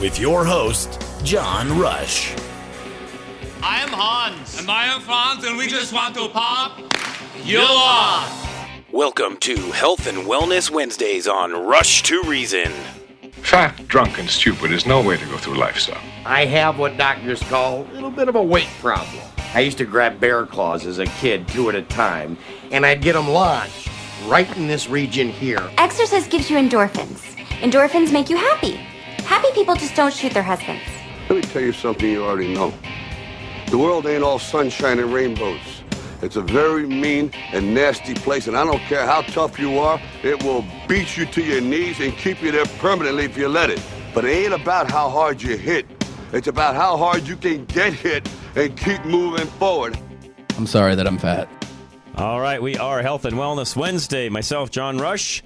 With your host, John Rush. I am Hans. And I am Franz, and we just want to pop you off. Welcome to Health and Wellness Wednesdays on Rush to Reason. Fat, drunk, and stupid is no way to go through life, son. I have what doctors call a little bit of a weight problem. I used to grab bear claws as a kid, two at a time, and I'd get them lodged right in this region here. Exercise gives you endorphins. Endorphins make you happy. Happy people just don't shoot their husbands. Let me tell you something you already know. The world ain't all sunshine and rainbows. It's a very mean and nasty place, and I don't care how tough you are, it will beat you to your knees and keep you there permanently if you let it. But it ain't about how hard you hit. It's about how hard you can get hit and keep moving forward. I'm sorry that I'm fat. All right, we are Health and Wellness Wednesday. Myself, John Rush.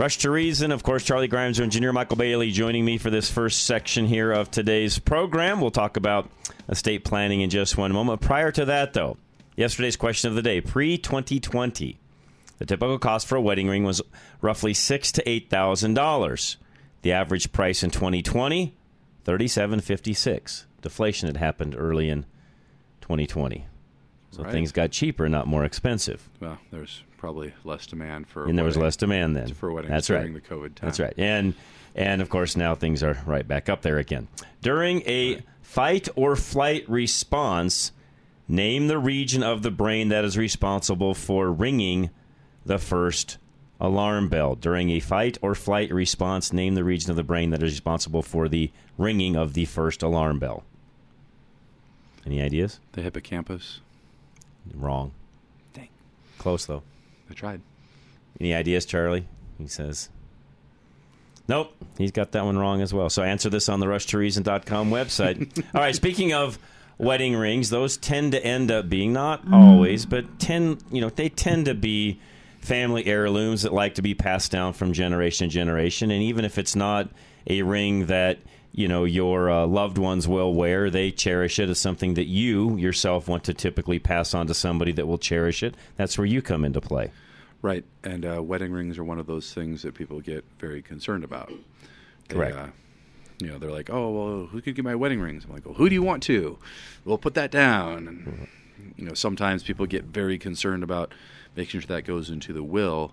Rush to Reason, of course, Charlie Grimes, engineer Michael Bailey joining me for this first section here of today's program. We'll talk about estate planning in just one moment. Prior to that, though, yesterday's question of the day pre 2020, the typical cost for a wedding ring was roughly six to eight thousand dollars. The average price in 2020, thirty-seven fifty-six. Deflation had happened early in 2020. So Right. things got cheaper, not more expensive. Well, there's probably less demand for. and there was less demand then. for weddings That's during right. the COVID time. That's right. And and of course now things are right back up there again. During a fight or flight response, name the region of the brain that is responsible for ringing the first alarm bell. During a fight or flight response, name the region of the brain that is responsible for the ringing of the first alarm bell. Any ideas? The hippocampus. Wrong. Dang. Close though. I tried. Any ideas, Charlie? He says. Nope, he's got that one wrong as well. So answer this on the rushtoreason.com website. All right, speaking of wedding rings, those tend to end up being not mm-hmm. always, but tend, you know, they tend to be family heirlooms that like to be passed down from generation to generation and even if it's not a ring that you know your uh, loved ones will wear they cherish it as something that you yourself want to typically pass on to somebody that will cherish it that's where you come into play Right, and uh, wedding rings are one of those things that people get very concerned about. They, Correct. Uh, you know, they're like, "Oh, well, who could get my wedding rings?" I'm like, "Well, who do you want to?" We'll put that down. And you know, sometimes people get very concerned about making sure that goes into the will.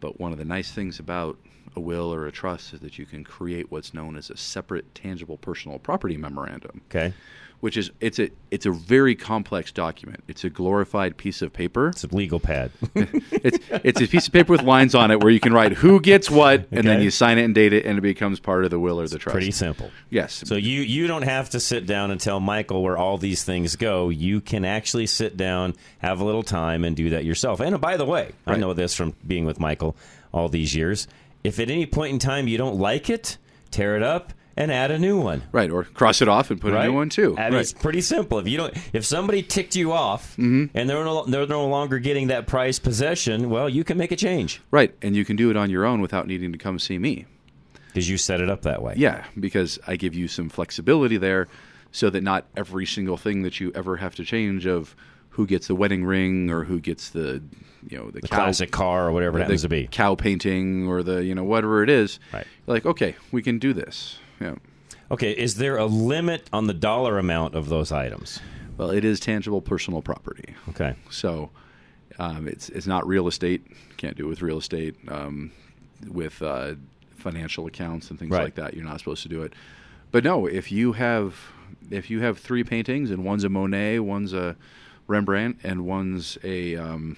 But one of the nice things about a will or a trust is that you can create what's known as a separate, tangible, personal property memorandum. Okay. Which is it's a it's a very complex document. It's a glorified piece of paper. It's a legal pad. it's it's a piece of paper with lines on it where you can write who gets what, and then you sign it and date it, and it becomes part of the will or the trust. Pretty simple. Yes. So you you don't have to sit down and tell Michael where all these things go. You can actually sit down, have a little time, and do that yourself. And by the way, I know this from being with Michael all these years. If at any point in time you don't like it, tear it up and add a new one. Right, or cross it off and put a new one too. I mean, Right. It's pretty simple. If you don't, if somebody ticked you off Mm-hmm. and they're no, they're no longer getting that prized possession, well, you can make a change Right, and you can do it on your own without needing to come see me. because you set it up that way. Yeah, because I give you some flexibility there, so that not every single thing that you ever have to change of who gets the wedding ring or who gets the you know the, The cow, classic car or whatever it happens to be. cow painting or the you know whatever it is. Right. Like okay, we can do this. Yeah. Okay, is there a limit on the dollar amount of those items? Well, it is tangible personal property. Okay. So um, it's it's not real estate. Can't do it with real estate. Um, with uh, financial accounts and things Right. like that, you're not supposed to do it. But no, if you have if you have three paintings and one's a Monet, one's a Rembrandt, and one's a um,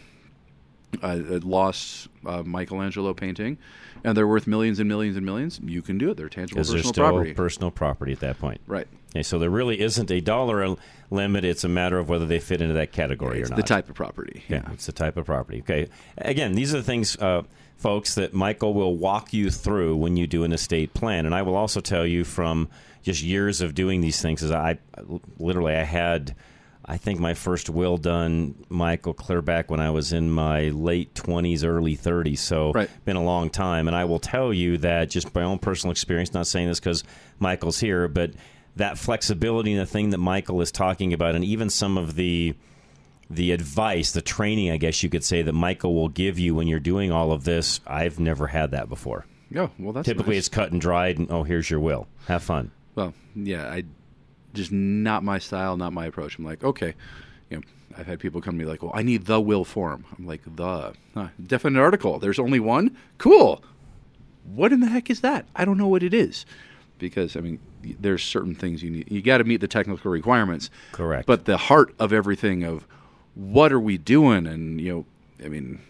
a, a lost uh, Michelangelo painting, and they're worth millions and millions and millions, you can do it. They're tangible personal they're still property. personal property at that point. Right. Okay, so there really isn't a dollar limit. It's a matter of whether they fit into that category It's or not. the type of property. Yeah, it's the type of property. Okay. Again, these are the things, uh, folks, that Michael will walk you through when you do an estate plan. And I will also tell you from just years of doing these things, is I literally I had. I think my first will done, Michael, clear back when I was in my late 20s, early 30s. So, Right. been a long time. And I will tell you that just by own personal experience, not saying this because Michael's here, but that flexibility and the thing that Michael is talking about, and even some of the the advice, the training, I guess you could say, that Michael will give you when you're doing all of this, I've never had that before. Yeah, well, that's Typically, nice. it's cut and dried, and oh, here's your will. Have fun. Well, yeah, I just not my style, not my approach. I'm like, okay, you know, I've had people come to me like, well, I need the will form. I'm like, the huh, definite article. There's only one. Cool. What in the heck is that? I don't know what it is, because I mean, there's certain things you need. You got to meet the technical requirements. Correct. But the heart of everything of what are we doing, and you know, I mean,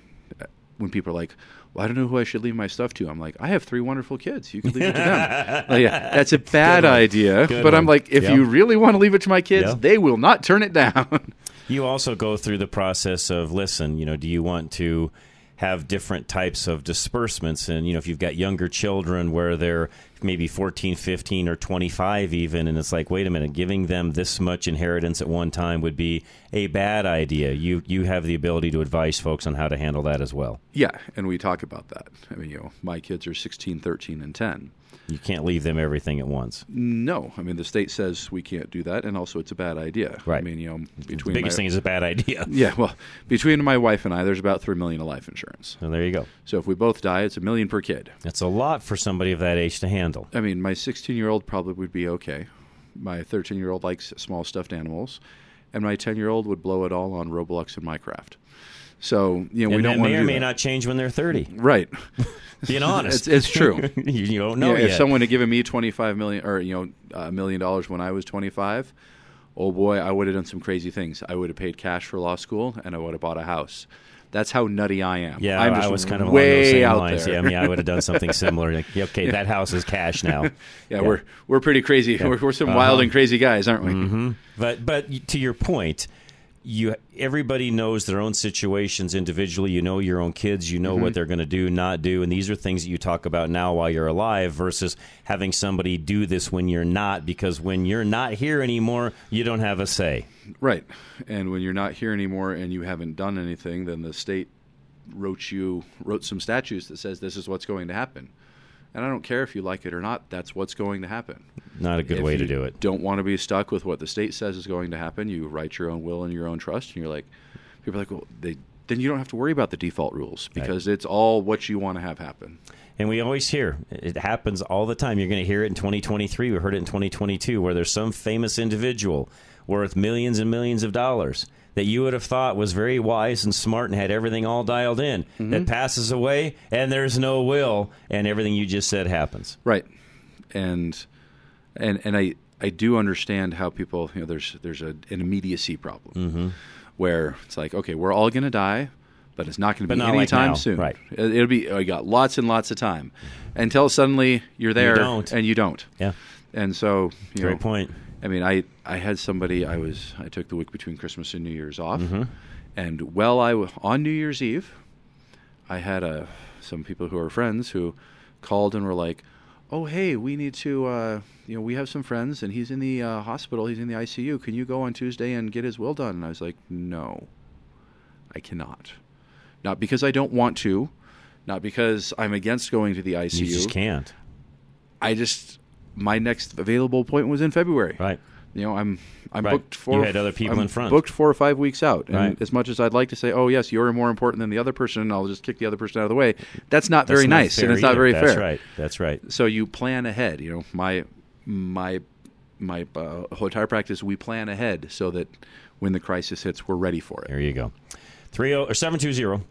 uh, when people are like. Well, I don't know who I should leave my stuff to. I'm like, I have three wonderful kids. You can leave it to them. Like, yeah, that's a bad one. idea. Good but I'm like, if Yeah. you really want to leave it to my kids, Yeah. they will not turn it down. You also go through the process of listen, you know, do you want to have different types of disbursements and you know if you've got younger children where they're maybe 14 15 or 25 even and it's like wait a minute giving them this much inheritance at one time would be a bad idea you you have the ability to advise folks on how to handle that as well yeah, and we talk about that. I mean, you know, my kids are 16, 13, and 10. You can't leave them everything at once No, I mean the state says we can't do that, and also it's a bad idea. Right. I mean, you know, between the biggest my- thing is a bad idea Yeah, well, between my wife and I, there's about three million of life insurance. so there you go So if we both die, it's a million per kid. that's a lot for somebody of that age to handle I mean, my 16 year old probably would be okay. My 13 year old likes small stuffed animals, and my 10 year old would blow it all on Roblox and Minecraft. So you know, we don't want may to or do may that. not change when they're 30 Right. being honest it's, it's true. you, you don't know Yeah, yet if someone had given me 25 million or you know a million dollars when I was 25, oh boy, I would have done some crazy things. I would have paid cash for law school and I would have bought a house. That's how nutty I am. Yeah, I was kind of way out lines. there. Yeah, I mean, I would have done something similar. Like, yeah, okay, that house is cash now. yeah, we're we're pretty crazy. Yeah. We're, we're some Uh-huh. wild and crazy guys, aren't we? hmm But but to your point, you everybody knows their own situations individually. You know your own kids. You know Mhm. what they're going to do, not do, and these are things that you talk about now while you're alive versus having somebody do this when you're not. Because when you're not here anymore, you don't have a say. Right. And when you're not here anymore and you haven't done anything, then the state wrote you wrote some statutes that says this is what's going to happen. And I don't care if you like it or not, that's what's going to happen. Not a good If way to do it. Don't want to be stuck with what the state says is going to happen. You write your own will and your own trust, and you're like, people are like, well, they, then you don't have to worry about the default rules because it's all what you want to have happen. And we always hear it happens all the time. You're going to hear it in 2023. We heard it in 2022, where there's some famous individual worth millions and millions of dollars that you would have thought was very wise and smart and had everything all dialed in that passes away and there's no will and everything you just said happens. Right. And and and I I do understand how people you know there's there's a, an immediacy problem Mm-hmm. where it's like okay we're all going to die but it's not going to be like anytime now. soon Right. It- it'll be I got lots and lots of time until suddenly you're there don't. and you don't Yeah. and so you Great know, point. I mean I I had somebody I was I took the week between Christmas and New Year's off Mhm. and well I w- on New Year's Eve I had uh, some people who are friends who called and were like, "Oh, hey, we need to, uh, you know, we have some friends, and he's in the uh, hospital. He's in the ICU. Can you go on Tuesday and get his will done?" And I was like, "No, I cannot. Not because I don't want to, not because I'm against going to the ICU. You just can't. I just my next available appointment was in February. Right. You know, I'm I'm Right. booked four. You had other people I'm in front. Booked four or five weeks out. And Right. as much as I'd like to say, oh yes, you're more important than the other person, and I'll just kick the other person out of the way. That's not very not nice, and it's not either. very That's fair. That's right. That's right. So you plan ahead. You know, my my my uh, whole entire practice, we plan ahead so that when the crisis hits, we're ready for it. There you go. 30 or 720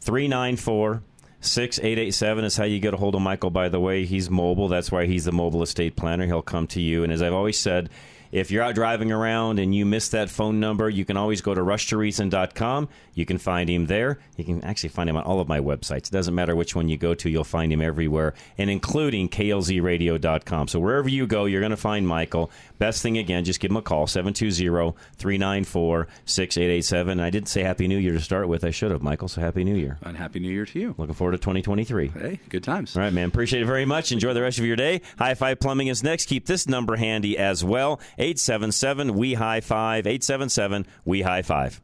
394 6887 is how you get a hold of Michael, by the way. He's mobile. That's why he's the mobile estate planner. He'll come to you. And as I've always said, if you're out driving around and you miss that phone number, you can always go to rushtoreason.com. You can find him there. You can actually find him on all of my websites. It doesn't matter which one you go to, you'll find him everywhere, and including klzradio.com. So wherever you go, you're going to find Michael. Best thing, again, just give him a call, 720 394 6887. I didn't say Happy New Year to start with. I should have, Michael. So Happy New Year. And Happy New Year to you. Looking forward to 2023. Hey, good times. All right, man. Appreciate it very much. Enjoy the rest of your day. High Five Plumbing is next. Keep this number handy as well 877 We High Five. 877 We High Five.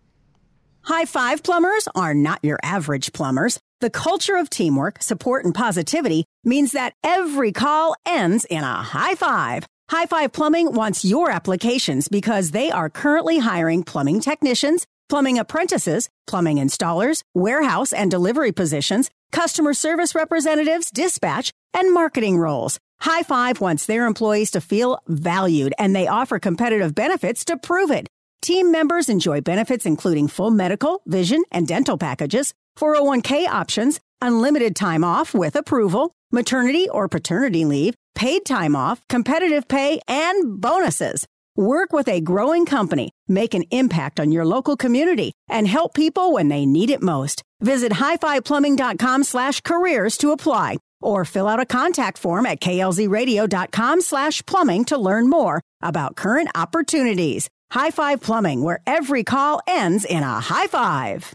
High Five plumbers are not your average plumbers. The culture of teamwork, support, and positivity means that every call ends in a high five. High Five Plumbing wants your applications because they are currently hiring plumbing technicians, plumbing apprentices, plumbing installers, warehouse and delivery positions, customer service representatives, dispatch, and marketing roles. High Five wants their employees to feel valued and they offer competitive benefits to prove it. Team members enjoy benefits including full medical, vision, and dental packages, 401k options, unlimited time off with approval, maternity or paternity leave, paid time off, competitive pay, and bonuses. Work with a growing company, make an impact on your local community, and help people when they need it most. Visit highfiveplumbing.com slash careers to apply or fill out a contact form at klzradio.com slash plumbing to learn more about current opportunities. High Five Plumbing, where every call ends in a high five.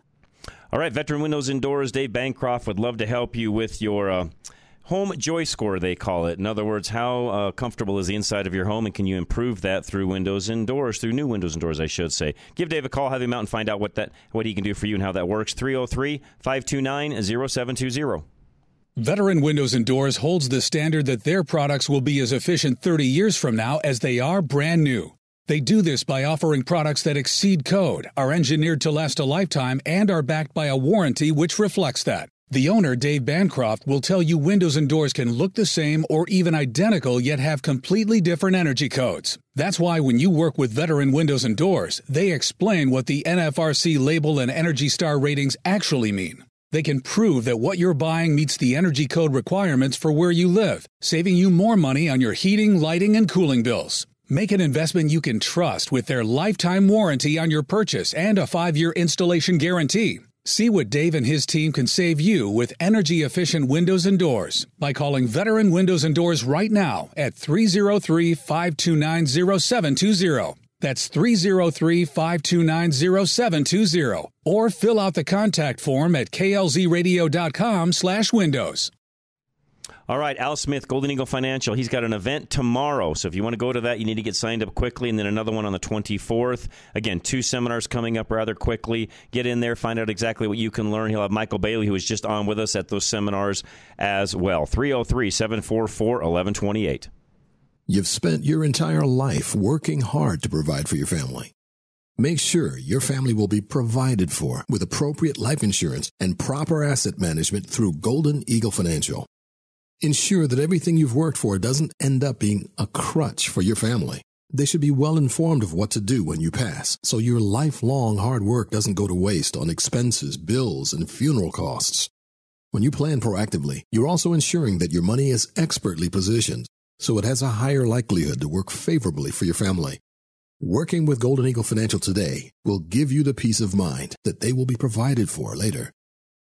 All right, Veteran Windows and Doors, Dave Bancroft would love to help you with your uh, home joy score, they call it. In other words, how uh, comfortable is the inside of your home, and can you improve that through windows and doors, through new windows and doors, I should say. Give Dave a call, have him out, and find out what, that, what he can do for you and how that works. 303 529 0720. Veteran Windows and Doors holds the standard that their products will be as efficient 30 years from now as they are brand new. They do this by offering products that exceed code, are engineered to last a lifetime, and are backed by a warranty which reflects that. The owner, Dave Bancroft, will tell you windows and doors can look the same or even identical yet have completely different energy codes. That's why when you work with Veteran Windows and Doors, they explain what the NFRC label and Energy Star ratings actually mean. They can prove that what you're buying meets the energy code requirements for where you live, saving you more money on your heating, lighting, and cooling bills. Make an investment you can trust with their lifetime warranty on your purchase and a five year installation guarantee. See what Dave and his team can save you with energy efficient windows and doors by calling Veteran Windows and Doors right now at 303 529 0720. That's 303 529 0720. Or fill out the contact form at klzradio.com slash windows. All right, Al Smith, Golden Eagle Financial. He's got an event tomorrow. So if you want to go to that, you need to get signed up quickly. And then another one on the 24th. Again, two seminars coming up rather quickly. Get in there, find out exactly what you can learn. He'll have Michael Bailey, who was just on with us at those seminars as well. 303 744 1128. You've spent your entire life working hard to provide for your family. Make sure your family will be provided for with appropriate life insurance and proper asset management through Golden Eagle Financial. Ensure that everything you've worked for doesn't end up being a crutch for your family. They should be well informed of what to do when you pass, so your lifelong hard work doesn't go to waste on expenses, bills, and funeral costs. When you plan proactively, you're also ensuring that your money is expertly positioned, so it has a higher likelihood to work favorably for your family. Working with Golden Eagle Financial today will give you the peace of mind that they will be provided for later.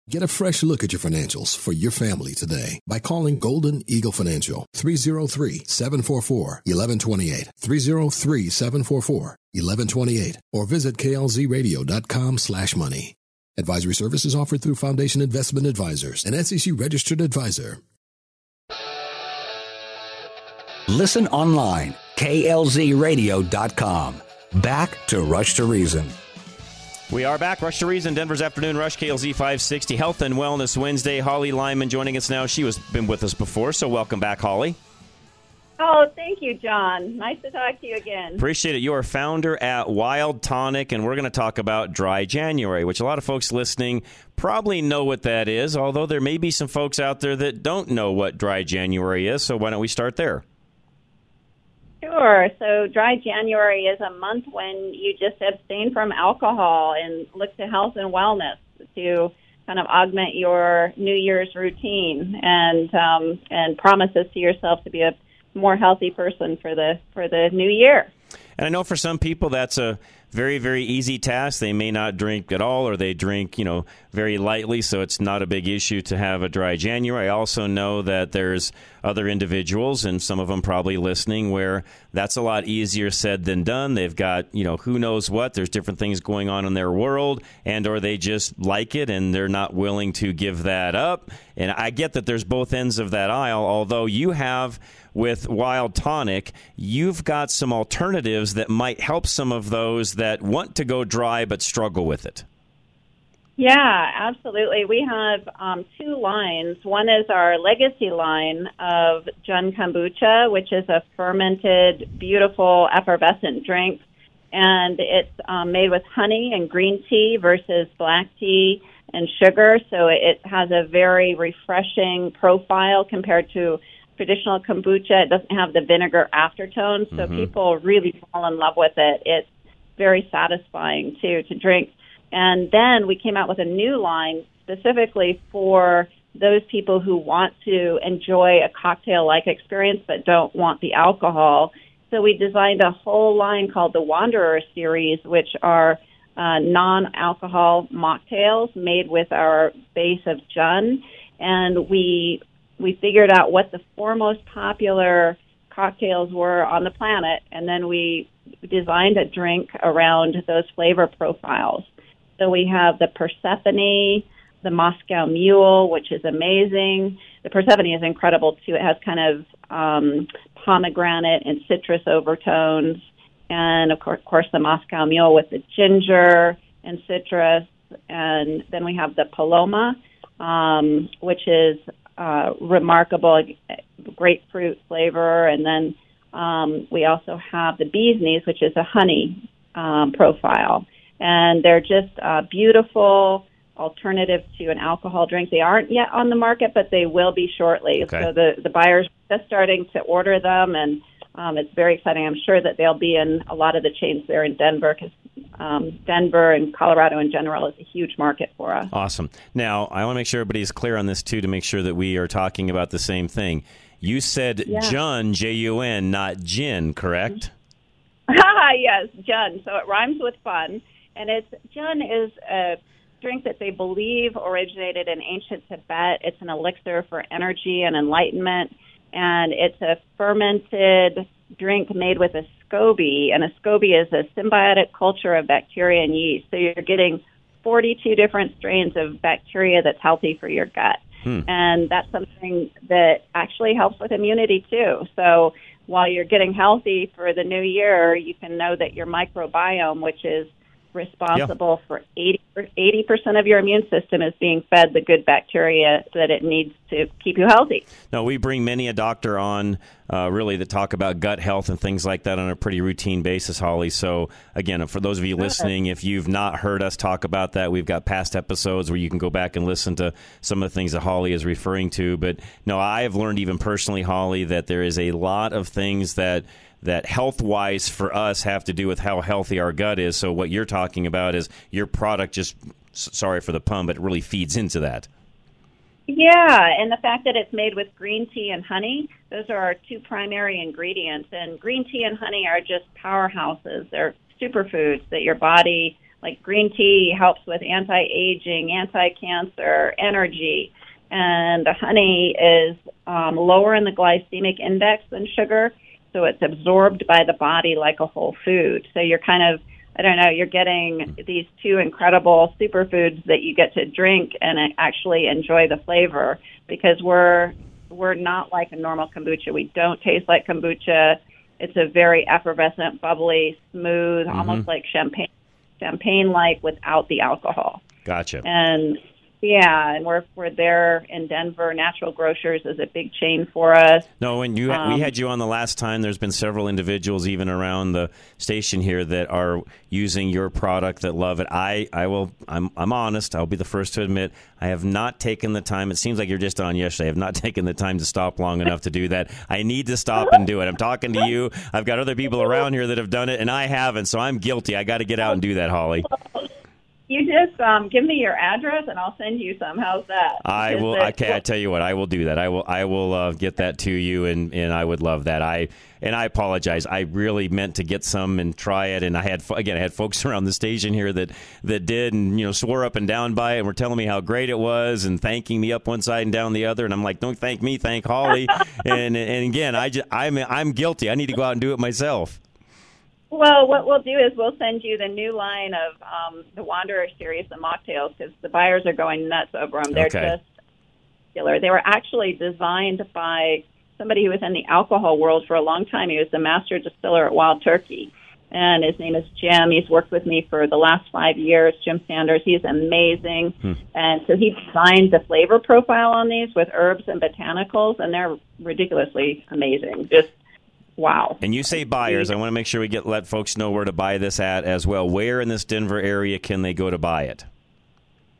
Get a fresh look at your financials for your family today by calling Golden Eagle Financial 303-744-1128, 303-744-1128, or visit klzradio.com slash money. Advisory services offered through Foundation Investment Advisors, an SEC registered advisor. Listen online, klzradio.com. Back to Rush to Reason. We are back. Rush to Reason, Denver's Afternoon Rush, KLZ 560, Health and Wellness Wednesday. Holly Lyman joining us now. She was been with us before, so welcome back, Holly. Oh, thank you, John. Nice to talk to you again. Appreciate it. You are founder at Wild Tonic, and we're going to talk about Dry January, which a lot of folks listening probably know what that is, although there may be some folks out there that don't know what Dry January is, so why don't we start there? Sure. So, dry January is a month when you just abstain from alcohol and look to health and wellness to kind of augment your New Year's routine and um, and promises to yourself to be a more healthy person for the for the new year. And I know for some people that's a very very easy task. They may not drink at all, or they drink you know very lightly, so it's not a big issue to have a dry January. I also know that there's other individuals, and some of them probably listening, where that's a lot easier said than done. They've got you know who knows what. There's different things going on in their world, and or they just like it and they're not willing to give that up. And I get that there's both ends of that aisle. Although you have with Wild Tonic, you've got some alternatives that might help some of those that want to go dry but struggle with it. Yeah, absolutely. We have um, two lines. One is our legacy line of Jun Kombucha, which is a fermented, beautiful, effervescent drink. And it's um, made with honey and green tea versus black tea and sugar. So it has a very refreshing profile compared to traditional kombucha. It doesn't have the vinegar aftertone, so Mhm. people really fall in love with it. It's very satisfying too to drink. And then we came out with a new line specifically for those people who want to enjoy a cocktail like experience but don't want the alcohol. So we designed a whole line called the Wanderer series, which are uh, non alcohol mocktails made with our base of Jun. And we we figured out what the four most popular cocktails were on the planet, and then we designed a drink around those flavor profiles. So we have the Persephone, the Moscow Mule, which is amazing. The Persephone is incredible too. It has kind of um, pomegranate and citrus overtones, and of course, of course, the Moscow Mule with the ginger and citrus. And then we have the Paloma, um, which is uh, remarkable grapefruit flavor. And then um, we also have the bee's knees, which is a honey um, profile. And they're just uh, beautiful alternative to an alcohol drink. They aren't yet on the market, but they will be shortly. Okay. So the, the buyers are just starting to order them, and um, it's very exciting. I'm sure that they'll be in a lot of the chains there in Denver because um, Denver and Colorado in general is a huge market for us. Awesome. Now, I want to make sure everybody's clear on this too to make sure that we are talking about the same thing. You said Yeah. Jun, J U N, not gin, correct? yes, Jun. So it rhymes with fun, and it's Jun is a drink that they believe originated in ancient Tibet. It's an elixir for energy and enlightenment, and it's a fermented drink made with a SCOBY, and a SCOBY is a symbiotic culture of bacteria and yeast. So you're getting 42 different strains of bacteria that's healthy for your gut. Hmm. And that's something that actually helps with immunity too. So while you're getting healthy for the new year, you can know that your microbiome, which is responsible for 80, 80% of your immune system, is being fed the good bacteria that it needs to keep you healthy. No, we bring many a doctor on, uh, really, to talk about gut health and things like that on a pretty routine basis, Holly. So, again, for those of you listening, if you've not heard us talk about that, we've got past episodes where you can go back and listen to some of the things that Holly is referring to. But no, I have learned even personally, Holly, that there is a lot of things that that health wise for us have to do with how healthy our gut is. So what you're talking about is your product just sorry for the pun, but it really feeds into that. Yeah, and the fact that it's made with green tea and honey, those are our two primary ingredients. And green tea and honey are just powerhouses. They're superfoods that your body, like green tea, helps with anti aging, anti cancer, energy. And the honey is um, lower in the glycemic index than sugar, so it's absorbed by the body like a whole food. So you're kind of I don't know, you're getting these two incredible superfoods that you get to drink and actually enjoy the flavor because we're we're not like a normal kombucha. We don't taste like kombucha. It's a very effervescent, bubbly, smooth, Mhm. almost like champagne champagne like without the alcohol. Gotcha. And yeah, and we're we're there in Denver. Natural Grocers is a big chain for us. No, and you Um, we had you on the last time, there's been several individuals even around the station here that are using your product that love it. I, I will I'm I'm honest, I'll be the first to admit I have not taken the time. It seems like you're just on yesterday. I have not taken the time to stop long enough to do that. I need to stop and do it. I'm talking to you. I've got other people around here that have done it and I haven't, so I'm guilty. I got to get out and do that, Holly. you just um, give me your address and I'll send you some. How's that? I will. it- Okay, I tell you what, I will do that. I will. I will uh, get that to you, and and I would love that. I and I apologize. I really meant to get some and try it, and I had again, I had folks around the station here that that did, and you know, swore up and down by it, and were telling me how great it was, and thanking me up one side and down the other, and I'm like, don't thank me, thank Holly. and and again, I just, I'm I'm guilty. I need to go out and do it myself. Well, what we'll do is we'll send you the new line of um, the Wanderer series the mocktails because the buyers are going nuts over them. They're Okay. just killer. They were actually designed by somebody who was in the alcohol world for a long time. He was the master distiller at Wild Turkey, and his name is Jim. He's worked with me for the last five years. Jim Sanders. He's amazing, and so he designed the flavor profile on these with herbs and botanicals, and they're ridiculously amazing. Just wow. And you say buyers. I want to make sure we get let folks know where to buy this at as well. Where in this Denver area can they go to buy it?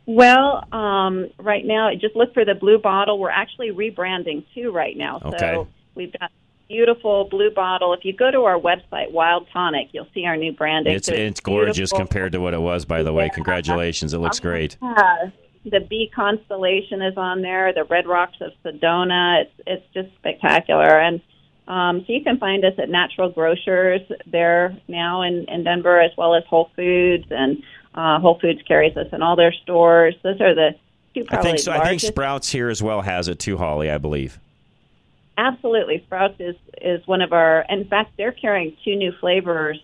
Well, um, right now, just look for the blue bottle. We're actually rebranding too right now. Okay. So we've got beautiful blue bottle. If you go to our website, Wild Tonic, you'll see our new branding. It's So it's gorgeous beautiful. compared to what it was, by the way. Congratulations, it looks great. Yeah. The bee constellation is on there. The red rocks of Sedona. It's it's just spectacular. And um, so you can find us at Natural Grocers there now in, in Denver, as well as Whole Foods, and uh, Whole Foods carries us in all their stores. Those are the two I probably think so. I think. Sprouts here as well has it too, Holly. I believe. Absolutely, Sprouts is is one of our. In fact, they're carrying two new flavors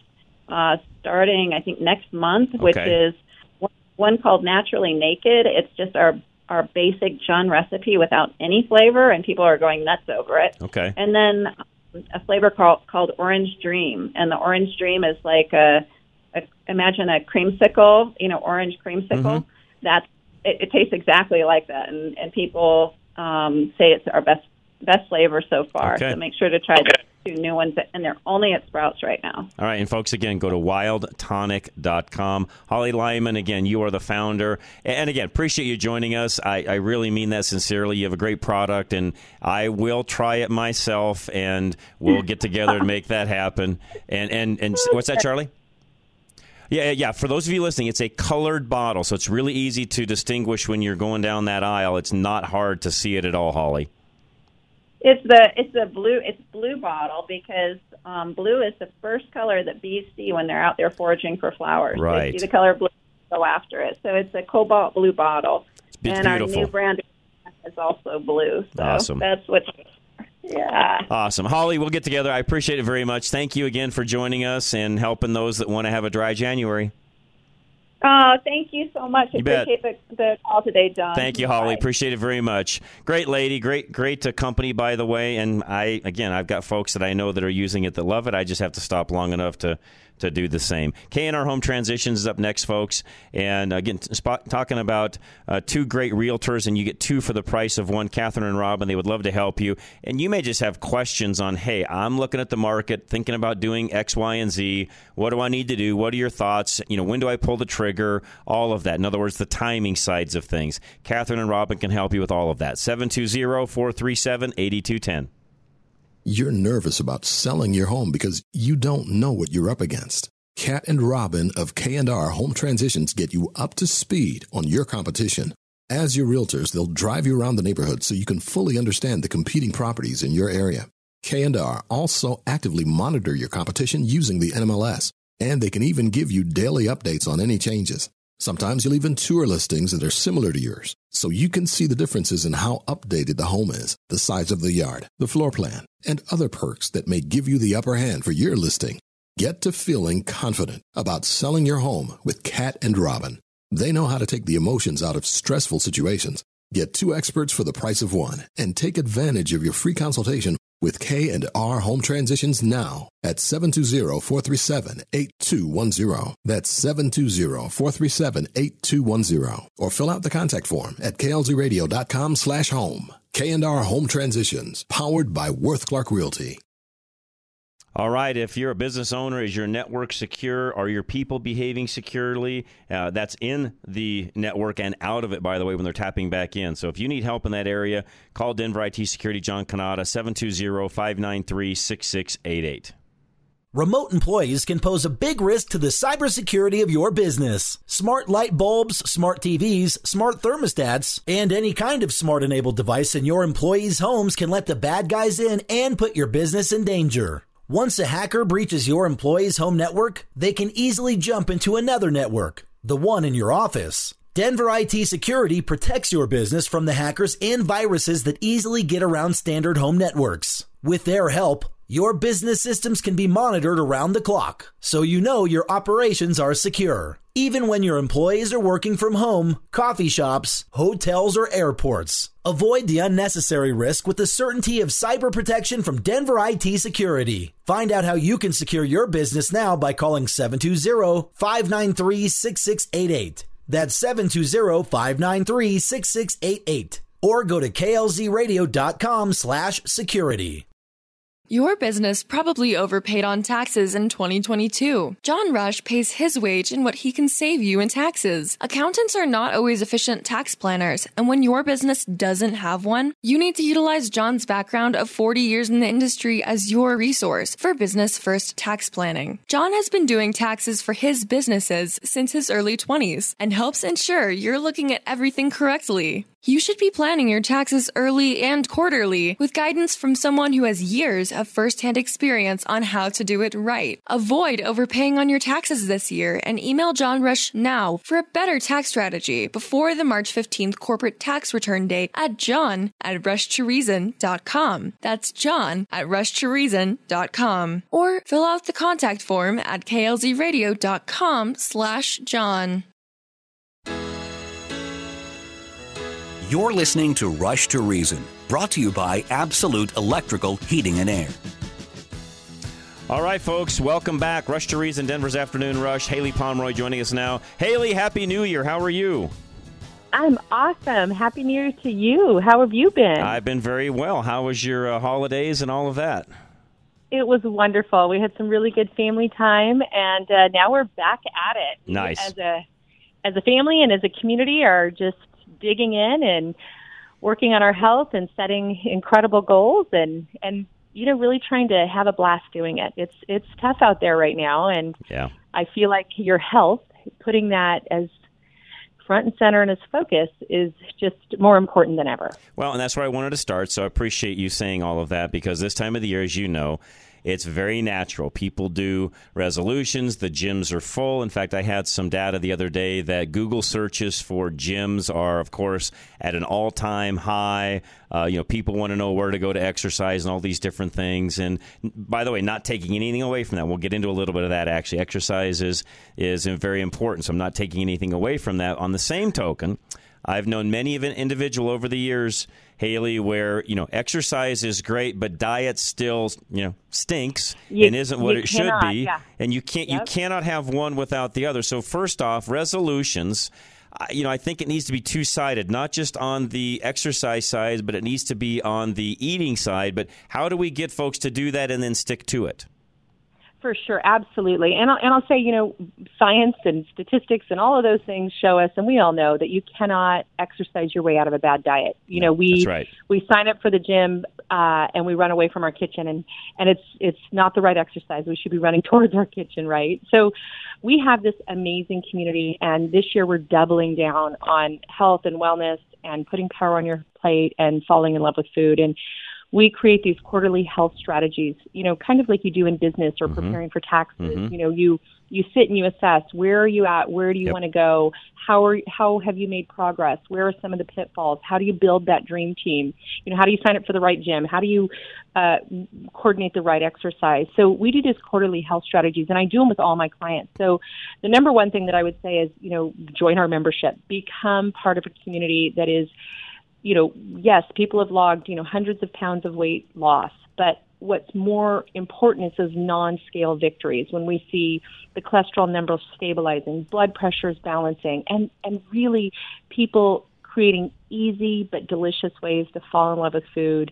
uh, starting I think next month, which Okay. is one- one called Naturally Naked. It's just our our basic Jun recipe without any flavor, and people are going nuts over it. Okay. And then a flavor called called Orange Dream, and the Orange Dream is like a, a imagine a creamsicle, you know, orange creamsicle. Mhm. That's it, it tastes exactly like that, and and people um, say it's our best best flavor so far. Okay. So make sure to try the two new ones, and they're only at Sprouts right now. All right, and folks, again, go to wildtonic.com. Holly Lyman, again, you are the founder. And again, appreciate you joining us. I, I really mean that sincerely. You have a great product, and I will try it myself, and we'll get together to make that happen. And, and, and what's that, Charlie? Yeah, yeah, yeah. For those of you listening, it's a colored bottle, so it's really easy to distinguish when you're going down that aisle. It's not hard to see it at all, Holly. It's the it's the blue it's blue bottle because um, blue is the first color that bees see when they're out there foraging for flowers. Right. They see the color blue, go after it. So it's a cobalt blue bottle, It's and our new brand is also blue. So Awesome. That's what. Yeah. Awesome. Holly, we'll get together. I appreciate it very much. Thank you again for joining us and helping those that want to have a dry January. Oh, thank you so much. You bet. Appreciate the, the call today, John. Thank you, Holly. Bye. Appreciate it very much. Great lady, great, great uh, company, by the way. And I, again, I've got folks that I know that are using it that love it. I just have to stop long enough to to do the same. K&R Home Transitions is up next, folks. And again, spot, talking about uh, two great realtors, and you get two for the price of one. Catherine and Robin, they would love to help you. And you may just have questions on, hey, I'm looking at the market, thinking about doing X, Y, and Z. What do I need to do? What are your thoughts? You know, when do I pull the trigger? All of that. In other words, the timing sides of things. Catherine and Robin can help you with all of that. 720 437 8210. You're nervous about selling your home because you don't know what you're up against. Cat and Robin of K&R Home Transitions get you up to speed on your competition. As your realtors, they'll drive you around the neighborhood so you can fully understand the competing properties in your area. K&R also actively monitor your competition using the NMLS, and they can even give you daily updates on any changes. Sometimes you'll even tour listings that are similar to yours, so you can see the differences in how updated the home is, the size of the yard, the floor plan, and other perks that may give you the upper hand for your listing. Get to feeling confident about selling your home with Cat and Robin. They know how to take the emotions out of stressful situations. Get two experts for the price of one and take advantage of your free consultation with K and R Home Transitions now at 720-437-8210. That's 720-437-8210 or fill out the contact form at klzradio.com slash home. K and R Home Transitions, powered by Worth Clark Realty. All right. If you're a business owner, is your network secure? Are your people behaving securely? Uh, that's in the network and out of it, by the way, when they're tapping back in. So if you need help in that area, call Denver IT Security John Canada, 720 593 6688. Remote employees can pose a big risk to the cybersecurity of your business. Smart light bulbs, smart TVs, smart thermostats, and any kind of smart enabled device in your employees' homes can let the bad guys in and put your business in danger. Once a hacker breaches your employees' home network, they can easily jump into another network, the one in your office. Denver IT Security protects your business from the hackers and viruses that easily get around standard home networks. With their help, your business systems can be monitored around the clock, so you know your operations are secure. Even when your employees are working from home, coffee shops, hotels, or airports. Avoid the unnecessary risk with the certainty of cyber protection from Denver IT Security. Find out how you can secure your business now by calling 720 593 6688. That's 720 593 6688. Or go to klzradio.com slash security. Your business probably overpaid on taxes in 2022. John Rush pays his wage in what he can save you in taxes. Accountants are not always efficient tax planners, and when your business doesn't have one, you need to utilize John's background of 40 years in the industry as your resource for business first tax planning. John has been doing taxes for his businesses since his early 20s and helps ensure you're looking at everything correctly. You should be planning your taxes early and quarterly with guidance from someone who has years of firsthand experience on how to do it right. Avoid overpaying on your taxes this year and email John Rush now for a better tax strategy before the March 15th corporate tax return date at john at rushtoreason.com. That's john at rushtoreason.com. Or fill out the contact form at klzradio.com slash john. You're listening to Rush to Reason, brought to you by Absolute Electrical Heating and Air. All right, folks, welcome back. Rush to Reason, Denver's Afternoon Rush. Haley Pomeroy joining us now. Haley, Happy New Year. How are you? I'm awesome. Happy New Year to you. How have you been? I've been very well. How was your uh, holidays and all of that? It was wonderful. We had some really good family time, and uh, now we're back at it. Nice. As a as a family and as a community, are just digging in and working on our health and setting incredible goals and and you know really trying to have a blast doing it. It's it's tough out there right now, and Yeah. I feel like your health, putting that as front and center and as focus, is just more important than ever. Well, and that's where I wanted to start. So I appreciate you saying all of that because this time of the year, as you know, it's very natural. People do resolutions. The gyms are full. In fact, I had some data the other day that Google searches for gyms are, of course, at an all-time high. Uh, you know, people want to know where to go to exercise and all these different things. And by the way, not taking anything away from that. We'll get into a little bit of that. Actually, exercise is is very important. So I'm not taking anything away from that. On the same token. I've known many of an individual over the years, Haley, where you know exercise is great, but diet still you know stinks You- and isn't what it should be, yeah. and you can't you cannot have one without the other. So first off, resolutions. You know, I think it needs to be two sided, not just on the exercise side, but it needs to be on the eating side. But how do we get folks to do that and then stick to it? For sure, absolutely. And I'll, and I'll say, you know, science and statistics and all of those things show us, and we all know that you cannot exercise your way out of a bad diet. You know, we right. we sign up for the gym uh, and we run away from our kitchen, and and it's it's not the right exercise. We should be running towards our kitchen, right? So, we have this amazing community, and this year we're doubling down on health and wellness and putting power on your plate and falling in love with food and we create these quarterly health strategies, you know, kind of like you do in business or preparing for taxes. Mhm. You know, you you sit and you assess where are you at, where do you Yep. want to go, how are how have you made progress, where are some of the pitfalls, how do you build that dream team, you know, how do you sign up for the right gym, how do you uh, coordinate the right exercise. So we do these quarterly health strategies, and I do them with all my clients. So the number one thing that I would say is, you know, join our membership, become part of a community that is you know, yes, people have logged, you know, hundreds of pounds of weight loss, but what's more important is those non-scale victories when we see the cholesterol numbers stabilizing, blood pressures balancing, and, and really people creating easy but delicious ways to fall in love with food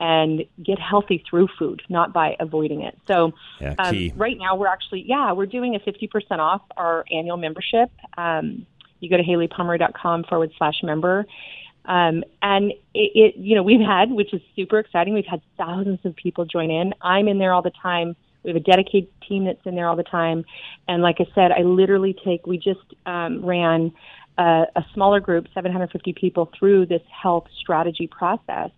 and get healthy through food, not by avoiding it. So Yeah, um, right now we're actually, yeah, we're doing a 50% off our annual membership. Um, you go to haleypomeroy.com forward slash member. Um, and it, it, you know, we've had, which is super exciting, we've had thousands of people join in. I'm in there all the time We have a dedicated team that's in there all the time. And like I said, I literally take, we just um, ran a, a smaller group, 750 people, through this health strategy process.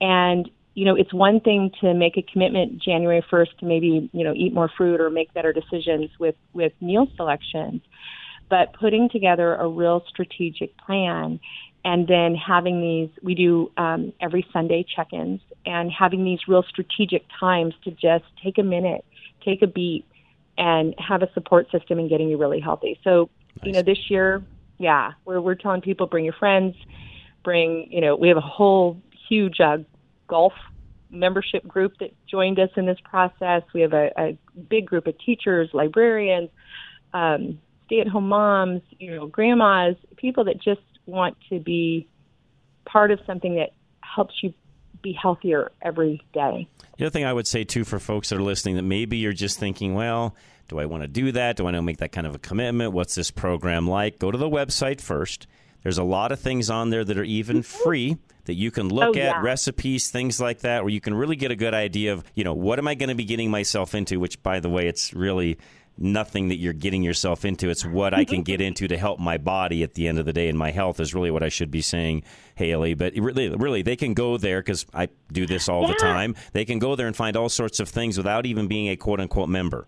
And you know, it's one thing to make a commitment January 1st to maybe, you know, eat more fruit or make better decisions with, with meal selections, but putting together a real strategic plan and then having these, we do um, every Sunday check ins and having these real strategic times to just take a minute, take a beat, and have a support system in getting you really healthy. So, nice. you know, this year, yeah, we're, we're telling people bring your friends, bring, you know, we have a whole huge uh, golf membership group that joined us in this process. We have a, a big group of teachers, librarians, um, stay-at-home moms, you know, grandmas, people that just want to be part of something that helps you be healthier every day. The other thing I would say too for folks that are listening that maybe you're just thinking, well, do I want to do that? Do I want to make that kind of a commitment? What's this program like? Go to the website first. There's a lot of things on there that are even mm-hmm. free that you can look oh, at yeah. recipes, things like that, where you can really get a good idea of, you know, what am I going to be getting myself into? Which, by the way, it's really nothing that you're getting yourself into. It's what I can get into to help my body at the end of the day, and my health is really what I should be saying, Haylie. But really, really, they can go there because I do this all yeah. the time. They can go there and find all sorts of things without even being a quote unquote member.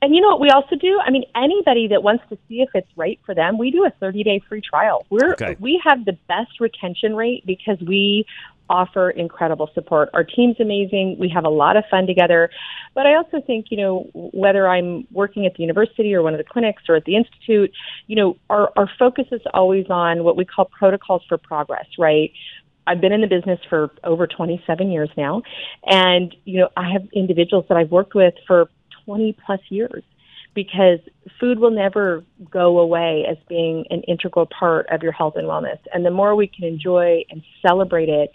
And you know what we also do? I mean, anybody that wants to see if it's right for them, we do a 30 day free trial. We're okay. we have the best retention rate because we offer incredible support. Our team's amazing. We have a lot of fun together. But I also think, you know, whether I'm working at the university or one of the clinics or at the institute, you know, our, our focus is always on what we call protocols for progress, right? I've been in the business for over 27 years now. And, you know, I have individuals that I've worked with for 20 plus years because food will never go away as being an integral part of your health and wellness. And the more we can enjoy and celebrate it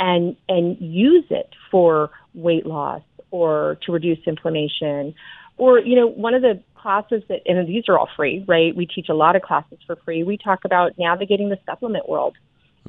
and and use it for weight loss or to reduce inflammation or you know one of the classes that and these are all free, right? We teach a lot of classes for free. We talk about navigating the supplement world.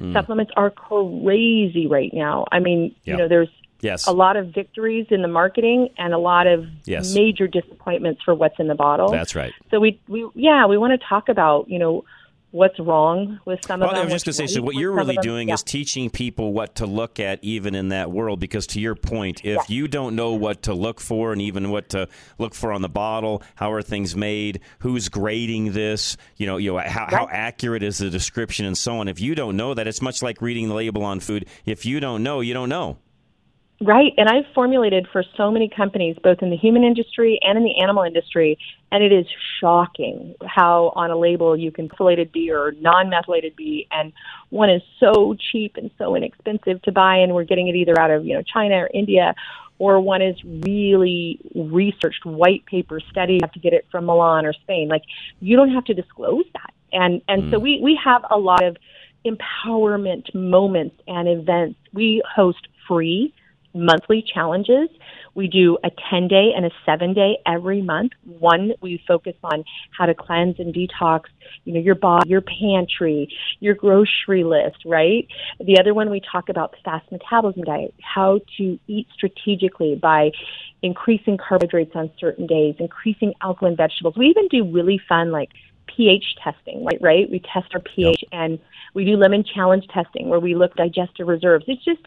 Mm. Supplements are crazy right now. I mean, yeah. you know, there's Yes. a lot of victories in the marketing and a lot of Yes. major disappointments for what's in the bottle. That's right. So we we yeah, we want to talk about, you know, what's wrong with some Well, of them. I was just going to say, so what you're really doing Yeah. is teaching people what to look at, even in that world. Because to your point, if you don't know what to look for, and even what to look for on the bottle, how are things made, who's grading this, you know, you know, how, how accurate is the description, and so on. If you don't know that, it's much like reading the label on food. If you don't know, you don't know. Right. And I've formulated for so many companies, both in the human industry and in the animal industry, and it is shocking how on a label you can methylated B or non methylated B, and one is so cheap and so inexpensive to buy, and we're getting it either out of you know China or India, or one is really researched white paper study. You have to get it from Milan or Spain. Like you don't have to disclose that, and and so mm. we we have a lot of empowerment moments and events. We host free monthly challenges. We do a 10 day and a 7 day every month. One, we focus on how to cleanse and detox, you know, your body, your pantry, your grocery list, right? The other one, we talk about the fast metabolism diet, how to eat strategically by increasing carbohydrates on certain days, increasing alkaline vegetables. We even do really fun, like, pH testing, right? Right? We test our pH and we do lemon challenge testing where we look digestive reserves. It's just